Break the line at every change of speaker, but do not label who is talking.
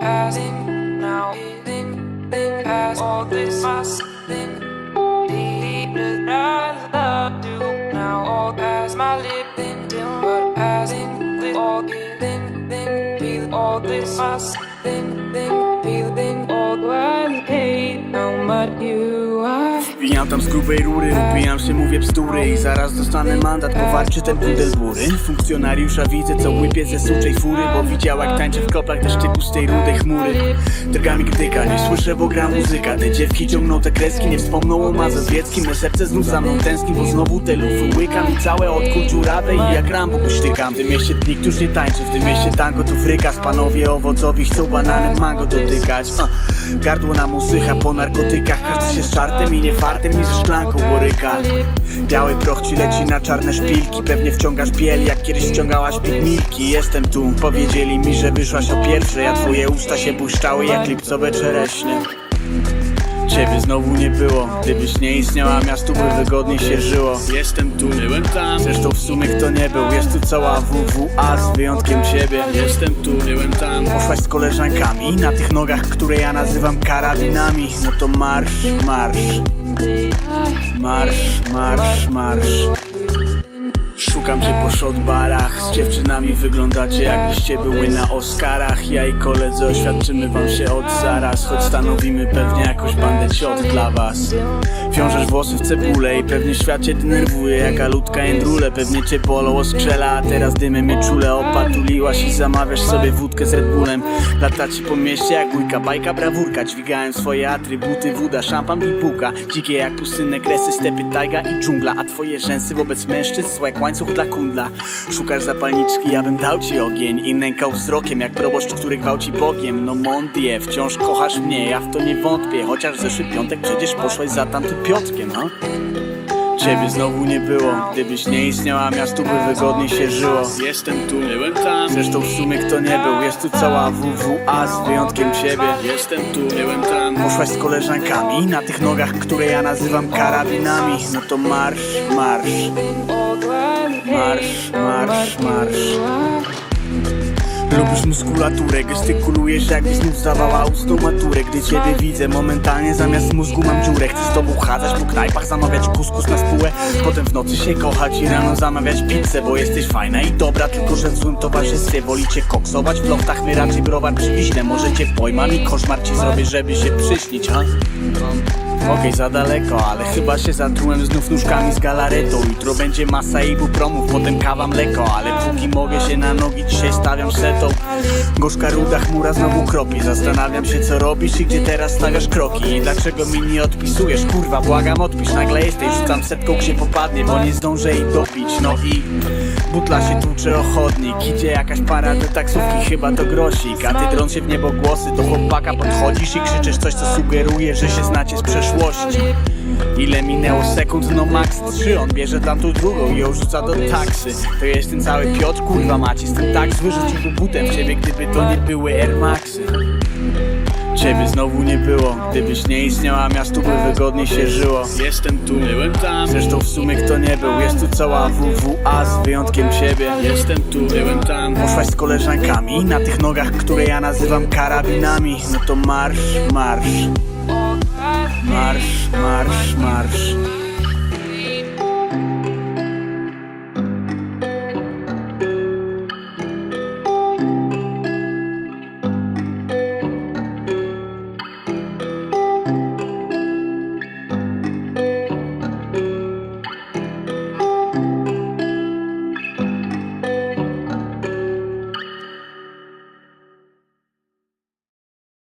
passing now then then past all this fuss has my lip then till but as in the all then then feel all this. Mask then then feel then all. The pain how much you are
Wbijam tam z grubej rury, upijam się, mówię bzdury I zaraz dostanę mandat, powalczy ten kundel bury Funkcjonariusza widzę, co łypie ze suczej fury Bo widział jak tańczy w kroplach deszczyku z tej rudej chmury. Drgami gdyka, nie słyszę, bo gra muzyka. Te dziewki ciągną te kreski, nie wspomną o mazowieckim. Me serce znów za mną tęskni, bo znowu te lufy łykam I całe od kul dziurawe i jak Rambo puśtykam W tym mieście nikt już nie tańczy, w tym mieście tango tu frykas Panowie owocowi chcą bananem mango dotykać. Gardło nam usycha po narkotykach Każdy się z czartem i nie fartem i ze szklanką boryka. Biały proch ci leci na czarne szpilki. Pewnie wciągasz biel jak kiedyś wciągałaś pigmilki. Jestem tu, powiedzieli mi, że wyszłaś o pierwsze. A twoje usta się błyszczały jak lipcowe czereśnie. Ciebie znowu nie było. Gdybyś nie istniała, miastu by wygodniej się żyło. Jestem tu, byłem tam. Zresztą w sumie kto nie był? Jest tu cała WWA z wyjątkiem ciebie. Jestem tu, byłem tam. Poszłaś z koleżankami Na tych nogach, które ja nazywam karabinami No to marsz, marsz Marsz, marsz, marsz Szukam cię po shotbarach. Z dziewczynami wyglądacie jakbyście były na Oscarach. Ja i koledzy oświadczymy wam się od zaraz Choć stanowimy pewnie jakąś bandę ciot dla was. Wiążesz włosy w cebulę i pewnie świat cię denerwuje Jaka ludka endrule, pewnie cię bolą oskrzela A teraz dymy mnie czule. Opatuliłaś i zamawiasz sobie wódkę z Red Bullem. Lata ci po mieście jak bójka, bajka, brawurka. Dźwigałem swoje atrybuty, woda, szampan i bułka. Dzikie jak pustynne kresy, stepy, tajga i dżungla. A twoje rzęsy wobec mężczyzn jak łańcuch dla kundla. Szukasz zapalniczki, ja bym dał ci ogień I nękał wzrokiem jak proboszcz, który gwałci Bogiem. No mondie, wciąż kochasz mnie, ja w to nie wątpię Chociaż w zeszły piątek przecież poszłeś za tamtym Piotrkiem, no. Ciebie znowu nie było Gdybyś nie istniała, miastu by wygodniej się żyło. Jestem tu, byłem tam. Zresztą w sumie kto nie był Jest tu cała WWA z wyjątkiem ciebie. Jestem tu, byłem tam. Poszłaś z koleżankami Na tych nogach, które ja nazywam karabinami. No to marsz, marsz Marsz, marsz, Lubisz muskulaturę, gestykulujesz jakbyś znów zdawała maturę. Gdy ciebie widzę, momentalnie zamiast mózgu mam dziurę. Chcę z tobą chadzać po knajpach, zamawiać kuskus na spółę. Potem w nocy się kochać i rano zamawiać pizzę Bo jesteś fajna i dobra, tylko że w złym towarzystwie Wolicie koksować. W loftach, my raczej browar przywiśle Może cię pojmam i koszmar ci zrobię, żeby się przyśnić, ha? Okej, za daleko, ale chyba się zatrułem znów nóżkami z galaretą. Jutro będzie masa ibupromów, potem kawa mleko Ale póki mogę się na nogi, dzisiaj stawiam setą. Gorzka ruda chmura znowu kropi Zastanawiam się co robisz i gdzie teraz stawiasz kroki. I dlaczego mi nie odpisujesz, kurwa, błagam odpisz. Nagle jesteś, rzucam setką gdzie popadnie, bo nie zdążę jej dopić. No i butla się tłucze o chodnik Idzie jakaś para do taksówki, chyba to grosik. A ty drąc się w niebo głosy, do chłopaka podchodzisz I krzyczysz coś co sugeruje, że się znacie z przeszłości Ile minęło sekund, no max trzy. On bierze tamtą drugą i ją rzuca do taksy. To jest ten cały Piotr, kurwa macie Z tym tak wyrzuciłby butem w ciebie, gdyby to nie były Air Maxy. Ciebie znowu nie było. Gdybyś nie istniała, miastu by wygodniej się żyło. Jestem tu, byłem tam. Zresztą w sumie kto nie był Jest tu cała WWA z wyjątkiem ciebie Jestem tu, byłem tam. Poszłaś z koleżankami Na tych nogach, które ja nazywam karabinami. No to marsz, marsz Marsz, marsz, marsz